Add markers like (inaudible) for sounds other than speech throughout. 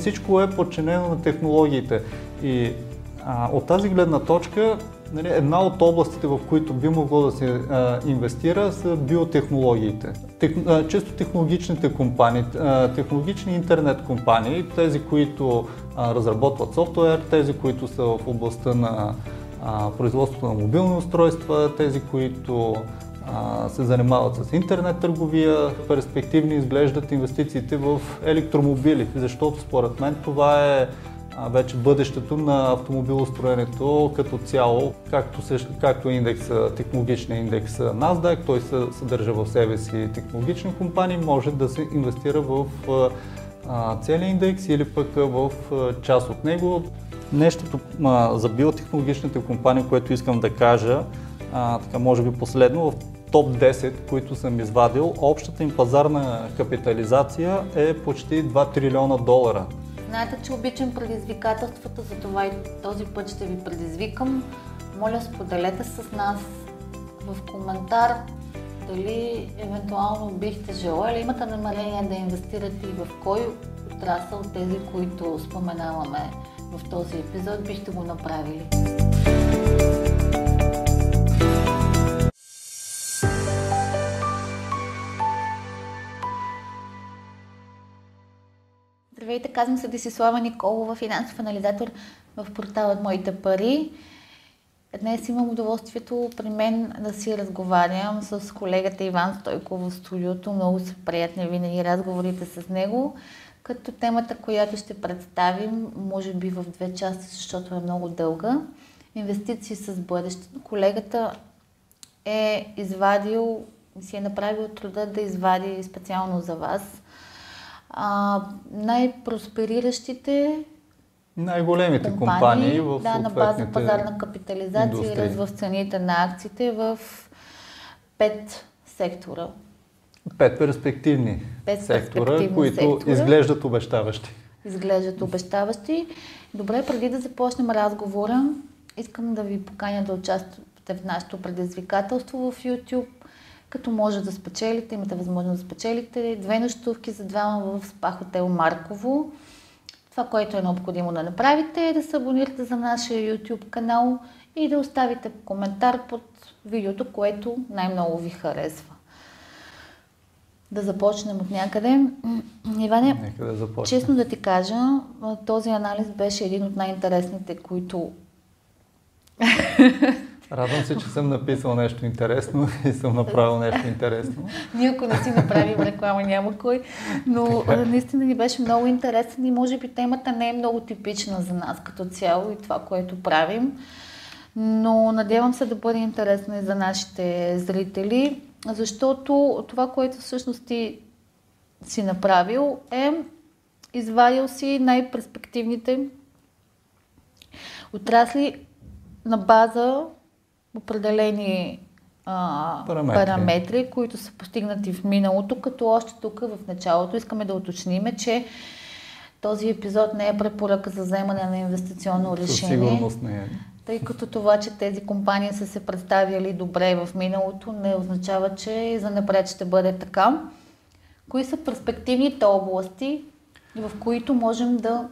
Всичко е подчинено на технологиите. И а, от тази гледна точка, нали, една от областите, в които би могло да се а, инвестира, са биотехнологиите. Тех, а, често технологичните компании, а, технологични интернет компании, тези, които а, разработват софтуер, тези, които са в областта на а, производството на мобилни устройства, тези, които се занимават с интернет търговия, перспективни изглеждат инвестициите в електромобили, защото според мен това е вече бъдещето на автомобилостроенето като цяло, както, се, както индекс, технологичния индекс NASDAQ, той се съдържа в себе си технологични компании, може да се инвестира в целият индекс или пък в част от него. Нещото за биотехнологичните компании, което искам да кажа, а, така може би последно, в топ 10, които съм извадил, общата им пазарна капитализация е почти 2 трилиона долара. Знаете, че обичам предизвикателствата, затова и този път ще ви предизвикам. Моля, споделете с нас в коментар дали евентуално бихте желали, имате намерение да инвестирате и в кой отрасъл тези, които споменаваме в този епизод, бихте го направили. Здравейте, казвам се Десислава Николова, финансов анализатор в порталът Моите пари. Днес имам удоволствието при мен да си разговарям с колегата Иван Стойков в студиото. Много са приятни винаги разговорите с него. Като темата, която ще представим, може би в две части, защото е много дълга. Инвестиции с бъдеще. Колегата е извадил, си е направил труда да извади специално за вас а, най-проспериращите най-големите компании, компании в да, на база пазарна капитализация и ръст в цените на акциите в пет сектора. Пет перспективни пет сектора, перспективни които сектора. изглеждат обещаващи. Изглеждат обещаващи. Добре, преди да започнем разговора, искам да ви поканя да участвате в нашето предизвикателство в YouTube като може да спечелите, имате възможност да спечелите две нощувки за двама в спа хотел Марково. Това, което е необходимо да направите е да се абонирате за нашия YouTube канал и да оставите коментар под видеото, което най-много ви харесва. Да започнем от някъде. (clears throat) Иване, да честно да ти кажа, този анализ беше един от най-интересните, които (laughs) Радвам се, че съм написал нещо интересно (laughs) и съм направил нещо интересно. Ние ако не си направим реклама, няма кой. Но така. наистина ни беше много интересен и може би темата не е много типична за нас като цяло и това, което правим. Но надявам се да бъде интересно и за нашите зрители, защото това, което всъщност ти си направил е извадил си най-перспективните отрасли на база определени а, параметри. параметри, които са постигнати в миналото, като още тук в началото искаме да уточниме, че този епизод не е препоръка за вземане на инвестиционно решение. Със сигурност не е. Тъй като това, че тези компании са се представили добре в миналото, не означава, че и за напред ще бъде така. Кои са перспективните области, в които можем да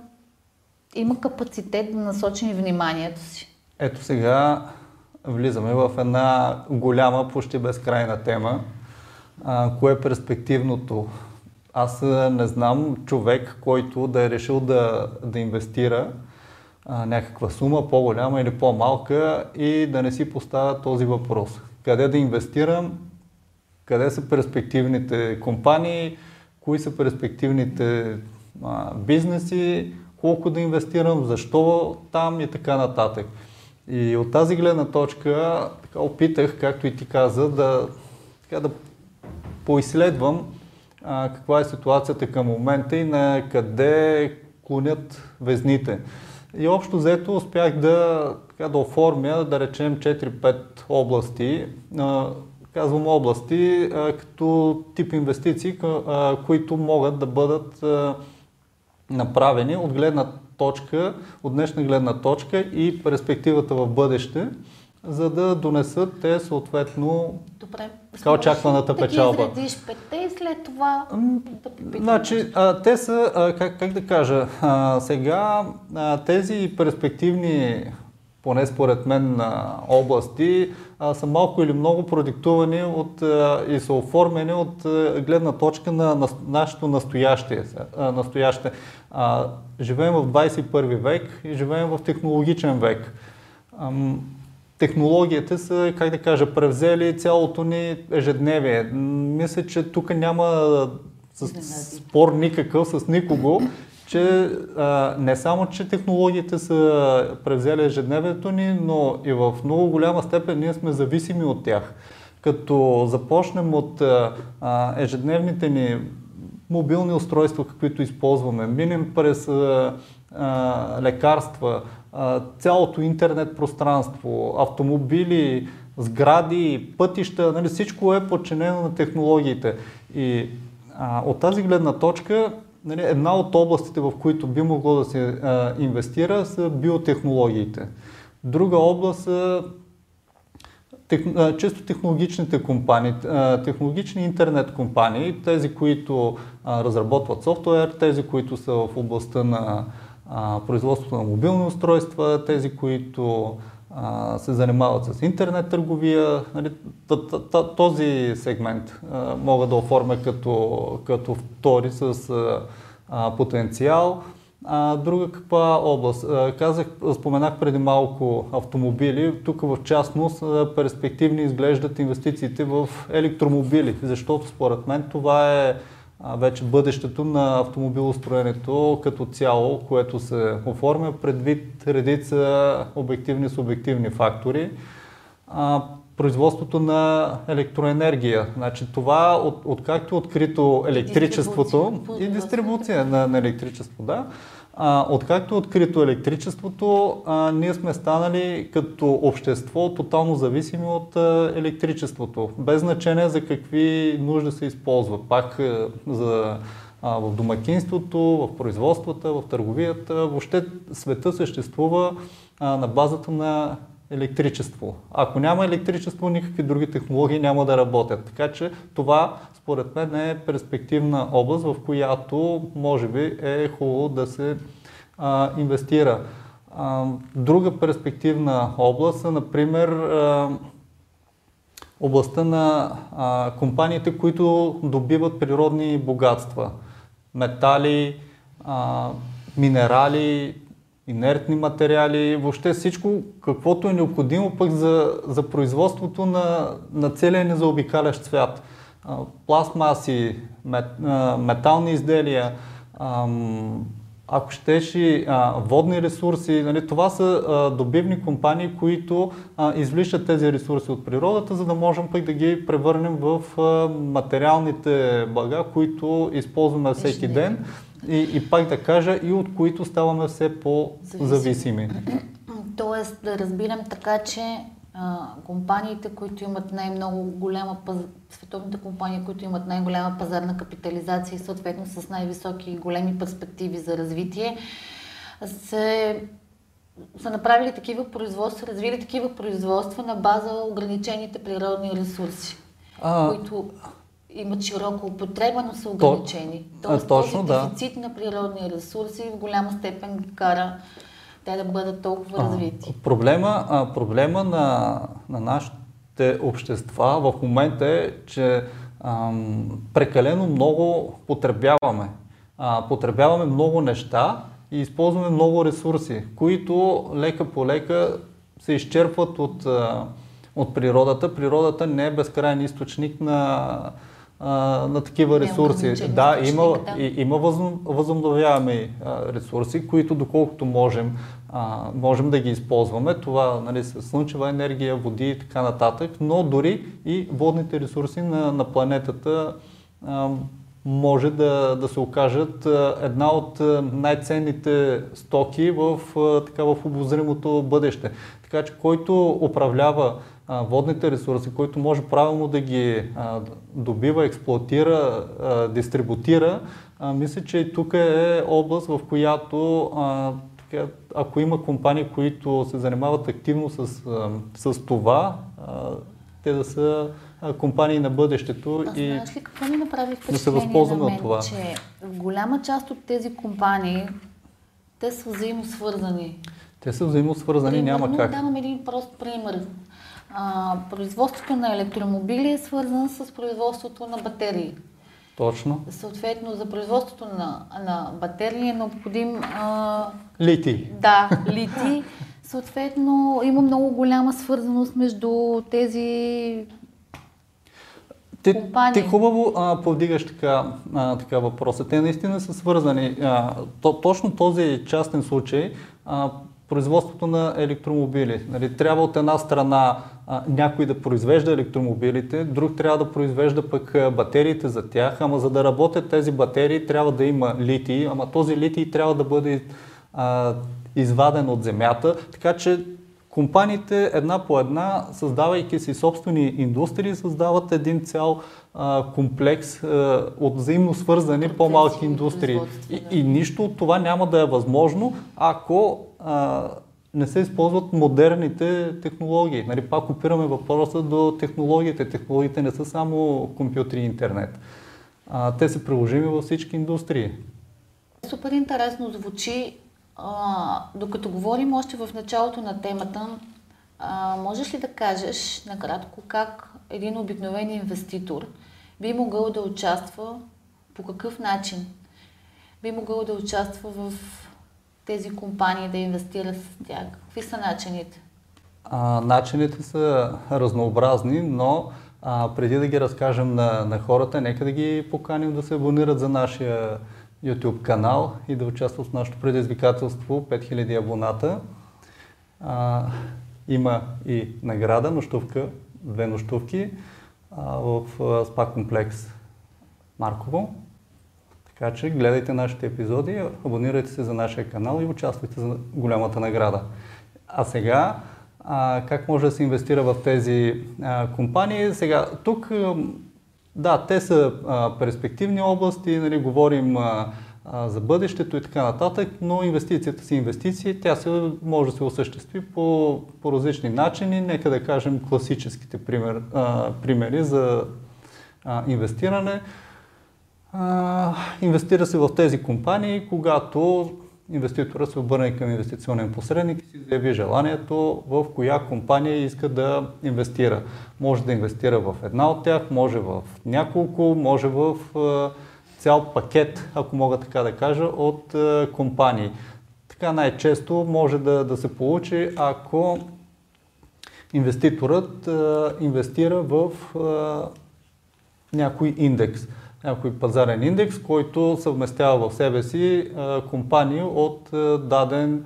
има капацитет да насочим вниманието си? Ето сега влизаме в една голяма, почти безкрайна тема. А, кое е перспективното? Аз не знам човек, който да е решил да, да инвестира а, някаква сума, по-голяма или по-малка и да не си поставя този въпрос. Къде да инвестирам? Къде са перспективните компании? Кои са перспективните а, бизнеси? Колко да инвестирам? Защо там и така нататък. И от тази гледна точка така опитах, както и ти каза, да, така, да поизследвам а, каква е ситуацията към момента и на къде клонят везните. И общо взето успях да, така, да оформя, да речем, 4-5 области. А, казвам области а, като тип инвестиции, а, които могат да бъдат направени от гледна точка, от днешна гледна точка и перспективата в бъдеще, за да донесат те съответно Добре. така очакваната да печалба. Да ги петте и след това да попитам. Значи, а, те са, а, как, как да кажа, а, сега а, тези перспективни, поне според мен, области са малко или много продиктувани от, и са оформени от гледна точка на, на нашето настояще. Настояще. Живеем в 21 век и живеем в технологичен век. Технологията са, как да кажа, превзели цялото ни ежедневие. Мисля, че тук няма с спор никакъв с никого, че а, не само, че технологиите са превзели ежедневието ни, но и в много голяма степен ние сме зависими от тях. Като започнем от а, ежедневните ни мобилни устройства, каквито използваме, минем през а, а, лекарства, а, цялото интернет пространство, автомобили, сгради, пътища, нали, всичко е подчинено на технологиите. И а, от тази гледна точка, нали, една от областите, в които би могло да се а, инвестира, са биотехнологиите. Друга област са тех, а, често технологичните компании, а, технологични интернет компании, тези, които а, разработват софтуер, тези, които са в областта на а, производството на мобилни устройства, тези, които се занимават с интернет търговия. Нали, този сегмент а, мога да оформя като, като втори с потенциал. А, друга каква област? Казах, споменах преди малко автомобили. Тук в частност перспективни изглеждат инвестициите в електромобили, защото според мен това е вече бъдещето на автомобилостроенето като цяло, което се оформя предвид редица обективни и субективни фактори. А, производството на електроенергия. Значи това, от, откакто е открито електричеството дистрибуция. и дистрибуция на, на електричество, да, а, откакто е открито електричеството, а, ние сме станали като общество тотално зависими от а, електричеството, без значение за какви нужди се използва. Пак а, за, а, в домакинството, в производствата, в търговията, въобще света съществува а, на базата на електричество. Ако няма електричество, никакви други технологии няма да работят. Така че това, според мен, е перспективна област, в която може би е хубаво да се а, инвестира. А, друга перспективна област е, например, а, областта на а, компаниите, които добиват природни богатства. Метали, а, минерали, инертни материали, въобще всичко, каквото е необходимо пък за, за производството на, на целия незаобикалящ свят. Пластмаси, мет, метални изделия, ако щеш и водни ресурси, нали, това са а, добивни компании, които а, извличат тези ресурси от природата, за да можем пък да ги превърнем в а, материалните блага, които използваме всеки ден и, и пак да кажа, и от които ставаме все по-зависими. Тоест да разбирам така, че а, компаниите, които имат най-много голяма, паз... световните компании, които имат най-голяма пазарна капитализация и съответно с най-високи и големи перспективи за развитие, се са направили такива производства, развили такива производства на база ограничените природни ресурси, а... които имат широко употреба, но са ограничени. Тоест, точно, този дефицит да. на природни ресурси в голяма степен кара те да бъдат толкова развити. А, проблема, а, проблема на, на нашите общества в момента е, че ам, прекалено много потребяваме. А, потребяваме много неща и използваме много ресурси, които лека по лека се изчерпват от, от природата. Природата не е безкрайен източник на, на такива ресурси. Да, има, да. И, има възобновяеми ресурси, които доколкото можем, а, можем да ги използваме. Това нали, с слънчева енергия, води и така нататък, но дори и водните ресурси на, на планетата а, може да, да се окажат една от най-ценните стоки в, така, в обозримото бъдеще. Така че който управлява водните ресурси, който може правилно да ги добива, експлуатира, дистрибутира, мисля, че тук е област, в която така, ако има компании, които се занимават активно с, с това, те да са компании на бъдещето. А и знаеш ли какво ми направи да се възползваме от това? Че голяма част от тези компании, те са взаимосвързани. Те са взаимосвързани, Примерно, няма как. Давам един прост пример. А, производството на електромобили е свързано с производството на батерии. Точно. Съответно, за производството на, на батерии е необходим... А... Лити. Да, лити. Съответно, има много голяма свързаност между тези ти, компании. Ти хубаво а, повдигаш така, а, така въпроса. Те наистина са свързани. А, то, точно този частен случай а, производството на електромобили. Нали, трябва от една страна а, някой да произвежда електромобилите, друг трябва да произвежда пък батериите за тях, ама за да работят тези батерии трябва да има литий, ама този литий трябва да бъде а, изваден от земята, така че компаниите една по една, създавайки си собствени индустрии, създават един цял а, комплекс а, от взаимно свързани по-малки индустрии. И, и нищо от това няма да е възможно, ако а, не се използват модерните технологии. Нали, пак опираме въпроса до технологиите. Технологиите не са само компютри и интернет. А, те са приложими във всички индустрии. Супер интересно звучи. А, докато говорим още в началото на темата, а, можеш ли да кажеш накратко как един обикновен инвеститор би могъл да участва, по какъв начин би могъл да участва в тези компании да инвестират с тях? Какви са начините? А, начините са разнообразни, но а, преди да ги разкажем на, на хората, нека да ги поканим да се абонират за нашия YouTube канал и да участват в нашето предизвикателство 5000 абоната. А, има и награда, нощувка, две нощувки а, в спа комплекс Марково. Така че гледайте нашите епизоди, абонирайте се за нашия канал и участвайте за голямата награда. А сега, а, как може да се инвестира в тези а, компании? Сега, тук, да, те са а, перспективни области, нали, говорим а, за бъдещето и така нататък, но инвестицията си инвестиции, тя се, може да се осъществи по, по различни начини. Нека да кажем класическите пример, а, примери за а, инвестиране. Инвестира се в тези компании, когато инвеститора се обърне към инвестиционен посредник и си заяви желанието в коя компания иска да инвестира. Може да инвестира в една от тях, може в няколко, може в цял пакет, ако мога така да кажа, от компании. Така най-често може да, да се получи, ако инвеститорът инвестира в някой индекс някой пазарен индекс, който съвместява в себе си компании от даден,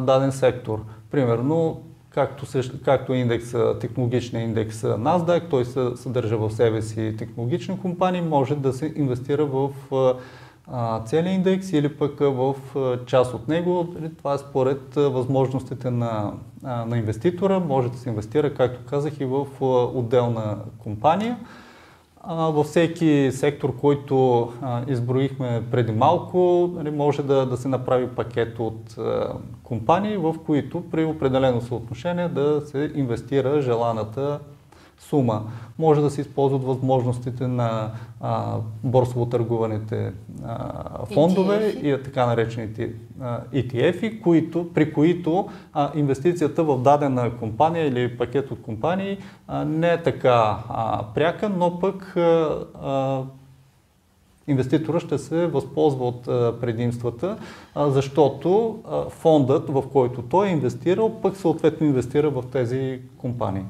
даден сектор. Примерно, както, както индекс, технологичния индекс NASDAQ, той съдържа в себе си технологични компании, може да се инвестира в целият индекс или пък в част от него. Това е според възможностите на, на инвеститора. Може да се инвестира, както казах, и в отделна компания във всеки сектор, който изброихме преди малко, нали, може да, да се направи пакет от компании, в които при определено съотношение да се инвестира желаната сума. Може да се използват възможностите на а, борсово търгуваните а, фондове ETF. и така наречените а, ETF, които, при които а, инвестицията в дадена компания или пакет от компании а, не е така а, пряка, но пък а, а, инвеститора ще се възползва от предимствата, защото фондът, в който той е инвестирал, пък съответно инвестира в тези компании.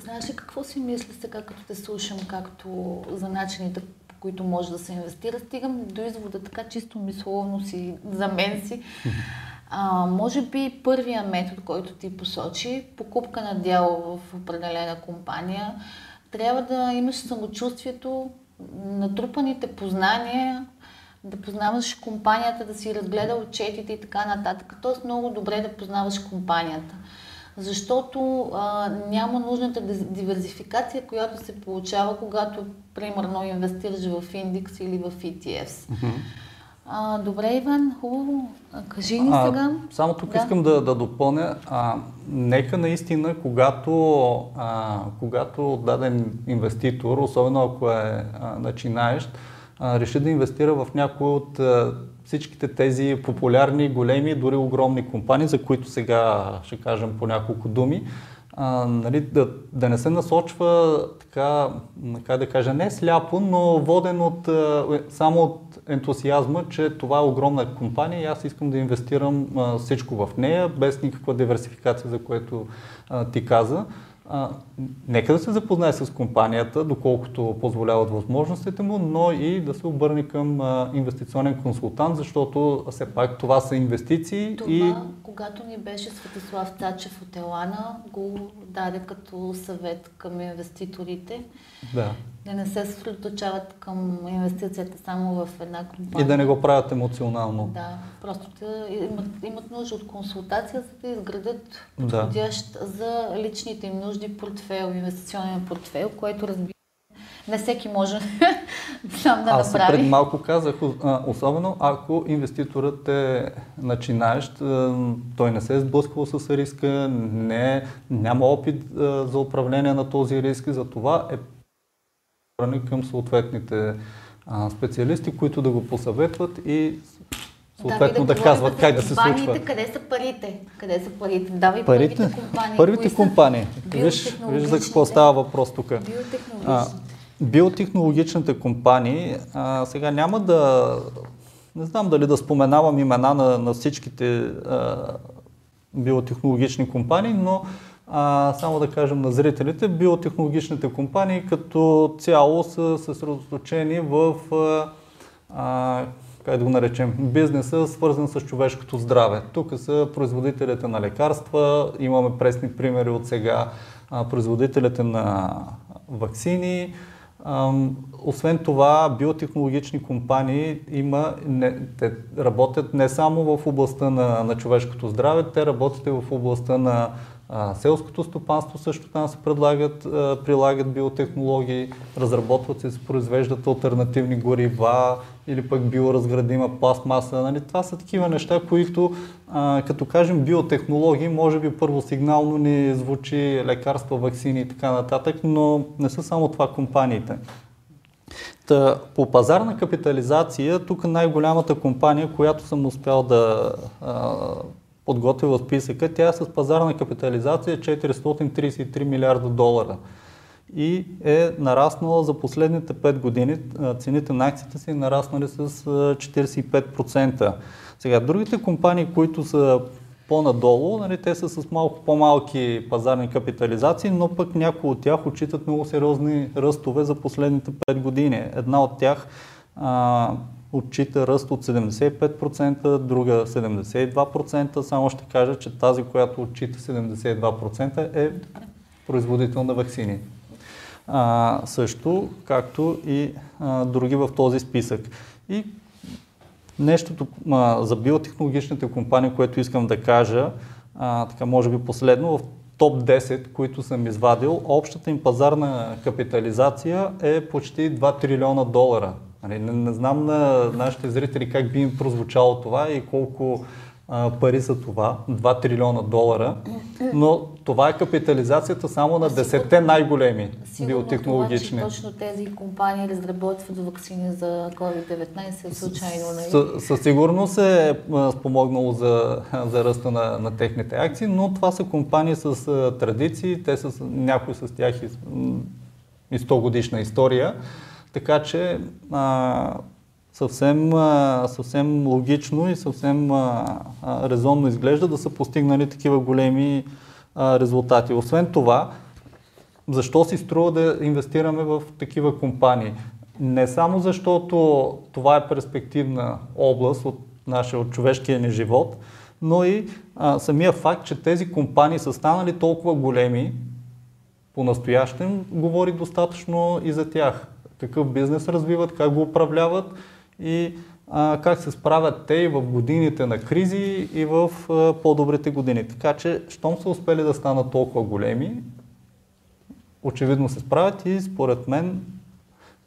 Знаеш ли какво си мисля сега, като те слушам, както за начините, по които може да се инвестира, стигам до извода така чисто мисловно си, за мен си. А, може би първия метод, който ти посочи, покупка на дяло в определена компания, трябва да имаш самочувствието, натрупаните познания, да познаваш компанията, да си разгледа отчетите и така нататък. Тоест много добре да познаваш компанията защото а, няма нужната диверсификация, която се получава, когато, примерно, инвестираш в индекс или в ETFs. Mm-hmm. А, добре, Иван, хубаво. Кажи ни сега. Само тук да. искам да, да допълня. А, нека наистина, когато, а, когато даден инвеститор, особено ако е а, начинаещ, а, реши да инвестира в някои от а, всичките тези популярни, големи, дори огромни компании, за които сега ще кажем по няколко думи, а, нали, да, да не се насочва така, как да кажа, не сляпо, но воден от, само от ентусиазма, че това е огромна компания и аз искам да инвестирам а, всичко в нея, без никаква диверсификация, за което а, ти каза. А, нека да се запознае с компанията, доколкото позволяват възможностите му, но и да се обърне към а, инвестиционен консултант, защото все пак това са инвестиции. Това, и... когато ни беше Светослав Цачев от Елана, го даде като съвет към инвеститорите. Да. Да не се съсредоточават към инвестицията само в една компания. И да не го правят емоционално. Да, просто да имат, имат нужда от консултация, за да изградат подходящ да. за личните им нужди портфел, инвестиционен портфел, който разбира не всеки може (laughs) сам да Аз направи. Аз пред малко казах, особено ако инвеститорът е начинаещ, той не се е сблъсквал с риска, не, няма опит за управление на този риск, за това е към съответните специалисти, които да го посъветват и съответно да, да, да казват как да се случва. Къде са парите? Къде са парите? Давай парите, първите компании. Първите компании. Виж, виж за какво става въпрос тук. Биотехнологичните. биотехнологичните компании, а, сега няма да, не знам дали да споменавам имена на, на всичките а, биотехнологични компании, но а, само да кажем на зрителите, биотехнологичните компании като цяло са съсредоточени в а, как да го наречем, бизнеса, свързан с човешкото здраве. Тук са производителите на лекарства, имаме пресни примери от сега, а, производителите на вакцини. Освен това, биотехнологични компании има, не, те работят не само в областта на, на човешкото здраве, те работят и в областта на селското стопанство също там се предлагат, прилагат биотехнологии, разработват се, се произвеждат альтернативни горива или пък биоразградима пластмаса. Нали? Това са такива неща, които а, като кажем биотехнологии, може би първо сигнално ни звучи лекарства, вакцини и така нататък, но не са само това компаниите. Та, по пазарна капитализация, тук най-голямата компания, която съм успял да а, подготвила списъка, тя е с пазарна капитализация 433 милиарда долара и е нараснала за последните 5 години. Цените на акциите са нараснали с 45%. Сега, другите компании, които са по-надолу, нали, те са с малко по-малки пазарни капитализации, но пък някои от тях отчитат много сериозни ръстове за последните 5 години. Една от тях а, отчита ръст от 75%, друга 72%. Само ще кажа, че тази, която отчита 72% е производител на вакцини. А, също, както и а, други в този списък. И нещото а, за биотехнологичните компании, което искам да кажа, а, така може би последно, в топ 10, които съм извадил, общата им пазарна капитализация е почти 2 трилиона долара. Нали, не, не знам на нашите зрители как би им прозвучало това и колко а, пари са това, 2 трилиона долара, но това е капитализацията само на 10 най-големи биотехнологични. Това, точно тези компании разработват вакцини за COVID-19 случайно. Нали? Със сигурност е спомогнало за, за ръста на, на техните акции, но това са компании с традиции, те са някои с тях и, и 100 годишна история. Така че а, съвсем, а, съвсем логично и съвсем а, а, резонно изглежда да са постигнали такива големи а, резултати. Освен това, защо си струва да инвестираме в такива компании? Не само защото това е перспективна област от нашия, от човешкия ни живот, но и а, самия факт, че тези компании са станали толкова големи, по-настоящем говори достатъчно и за тях какъв бизнес развиват, как го управляват и а, как се справят те и в годините на кризи и в а, по-добрите години. Така че, щом са успели да станат толкова големи, очевидно се справят и според мен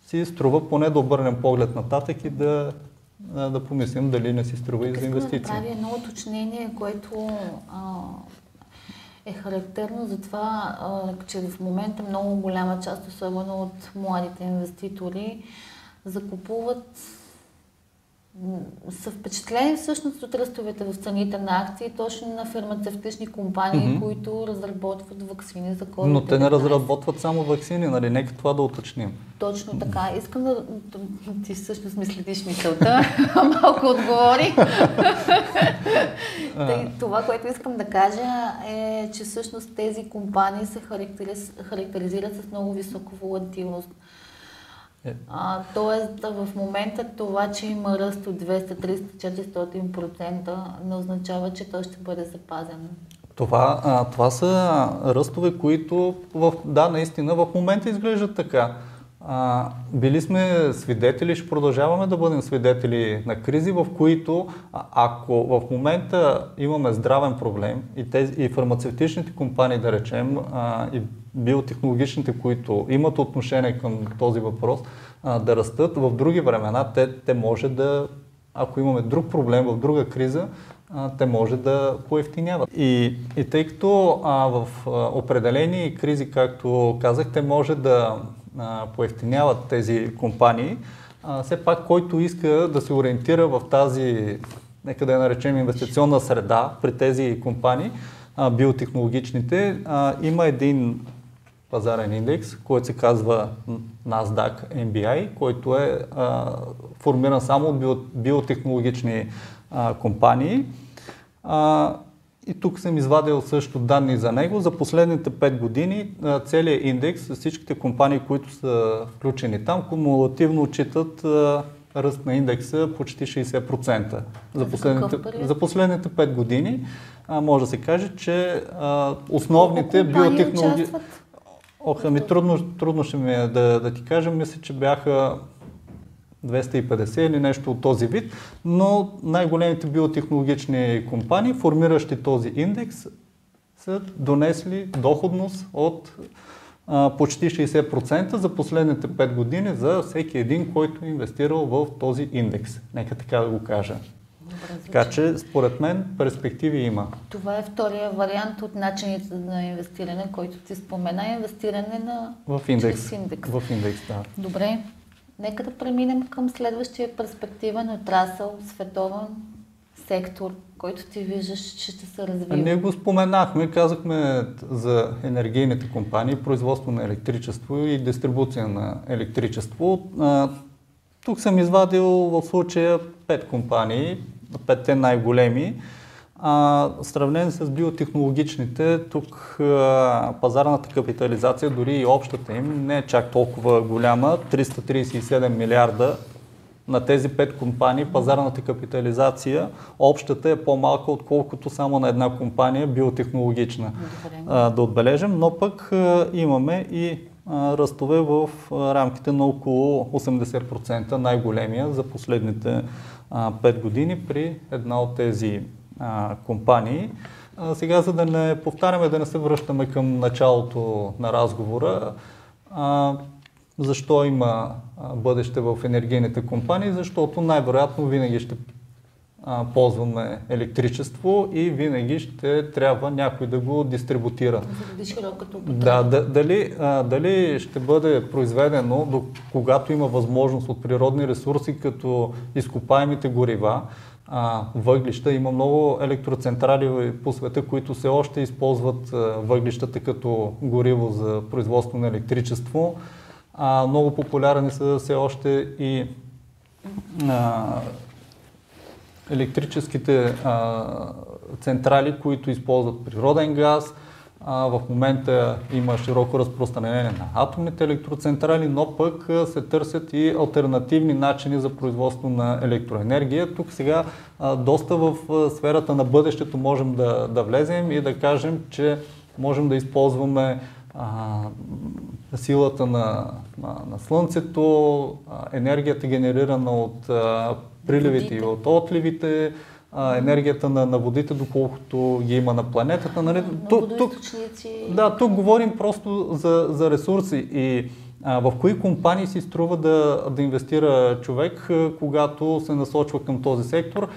си струва поне да обърнем поглед нататък и да да помислим дали не си струва и за инвестиции. Искам да едно уточнение, което а, е характерно за това, че в момента много голяма част, особено от младите инвеститори, закупуват са впечатлени всъщност от ръстовете в цените на акции, точно на фармацевтични компании, mm-hmm. които разработват вакцини за COVID-19. Но те не разработват само вакцини, нали? Нека това да уточним. Точно така. Искам да... Ти всъщност ми следиш мисълта. (laughs) Малко отговори. (laughs) това, което искам да кажа е, че всъщност тези компании се характериз... характеризират с много висока волатилност. Е. А, тоест, в момента това, че има ръст от 200, 300, 400% не означава, че той ще бъде запазен. Това, а, това са ръстове, които в, да, наистина в момента изглеждат така. А, били сме свидетели, ще продължаваме да бъдем свидетели на кризи, в които ако в момента имаме здравен проблем и, тези, и фармацевтичните компании, да речем, а, и биотехнологичните, които имат отношение към този въпрос, а, да растат в други времена, те, те може да, ако имаме друг проблем в друга криза, те може да поевтиняват. И, и тъй като а, в определени кризи, както казахте, може да а, поевтиняват тези компании, а, все пак който иска да се ориентира в тази, нека да я наречем инвестиционна среда при тези компании, а, биотехнологичните, а, има един пазарен индекс, който се казва NASDAQ MBI, който е а, формиран само от био, биотехнологични а, компании. А, и тук съм извадил също данни за него. За последните 5 години целият индекс всичките компании, които са включени там, кумулативно отчитат ръст на индекса почти 60%. За последните, за последните 5 години а, може да се каже, че а, основните биотехнологии... Ох, ами трудно, трудно ще ми е да, да ти кажа. Мисля, че бяха 250 или нещо от този вид, но най-големите биотехнологични компании, формиращи този индекс, са донесли доходност от а, почти 60% за последните 5 години за всеки един, който е инвестирал в този индекс. Нека така да го кажа. Добре, така че, според мен, перспективи има. Това е втория вариант от начините на инвестиране, който ти спомена, инвестиране на в индекс. индекс. В индекс, да. Добре. Нека да преминем към следващия перспективен отрасъл, световен сектор, който ти виждаш, че ще се развива. Ние го споменахме, казахме за енергийните компании, производство на електричество и дистрибуция на електричество. Тук съм извадил в случая пет компании, петте най-големи. А, сравнен с биотехнологичните, тук а, пазарната капитализация, дори и общата им, не е чак толкова голяма. 337 милиарда на тези пет компании, пазарната капитализация, общата е по-малка, отколкото само на една компания биотехнологична. А, да отбележим, но пък а, имаме и а, ръстове в а, рамките на около 80%, най-големия за последните а, 5 години при една от тези а, компании. А, сега, за да не повтаряме, да не се връщаме към началото на разговора, а, защо има бъдеще в енергийните компании? Защото най-вероятно винаги ще а, ползваме електричество и винаги ще трябва някой да го дистрибутира. Да, да дали, а, дали ще бъде произведено, до, когато има възможност от природни ресурси, като изкопаемите горива, въглища. Има много електроцентрали по света, които все още използват въглищата като гориво за производство на електричество. А, много популярни са все още и а, електрическите а, централи, които използват природен газ. А, в момента има широко разпространение на атомните електроцентрали, но пък се търсят и альтернативни начини за производство на електроенергия. Тук сега а, доста в сферата на бъдещето можем да, да влезем и да кажем, че можем да използваме силата на, на, на Слънцето, енергията генерирана от приливите и от отливите, а, енергията на, на водите, доколкото ги има на планетата. Нали? Тук, тук, да, тук говорим просто за, за ресурси и А, в кои компании си струва да, да инвестира човек, когато се насочва към този сектор?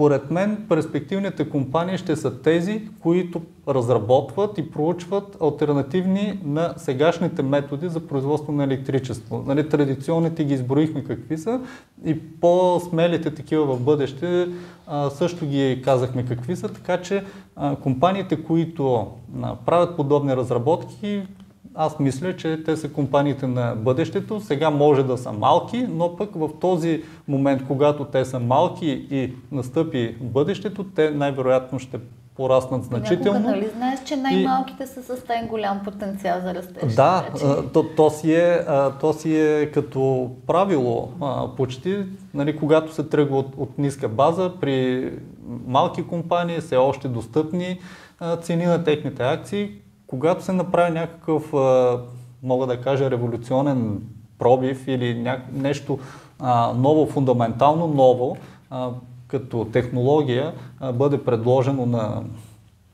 Според мен перспективните компании ще са тези, които разработват и проучват альтернативни на сегашните методи за производство на електричество. Нали, традиционните ги изброихме какви са и по-смелите такива в бъдеще а, също ги казахме какви са, така че а, компаниите, които а, правят подобни разработки, аз мисля, че те са компаниите на бъдещето. Сега може да са малки, но пък в този момент, когато те са малки и настъпи бъдещето, те най-вероятно ще пораснат значително. Някога, нали знаеш, че най-малките и... са с тази голям потенциал за растеж? Да, то, то, си е, то си е като правило почти, нали, когато се тръгва от, от ниска база, при малки компании, все още достъпни цени на техните акции, когато се направи някакъв, мога да кажа, революционен пробив или ня... нещо а, ново, фундаментално ново, а, като технология а, бъде предложено на,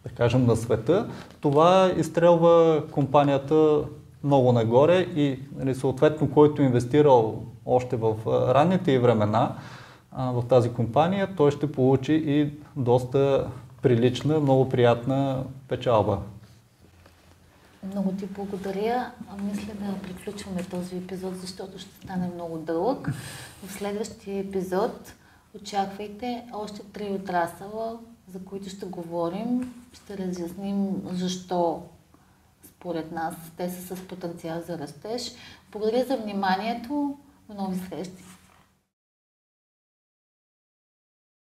да кажем, на света, това изстрелва компанията много нагоре и нали, съответно, който инвестирал още в ранните и времена а, в тази компания, той ще получи и доста прилична, много приятна печалба. Много ти благодаря. Мисля да приключваме този епизод, защото ще стане много дълъг. В следващия епизод очаквайте още три отрасъла, за които ще говорим. Ще разясним защо според нас те са с потенциал за растеж. Благодаря за вниманието. До нови срещи!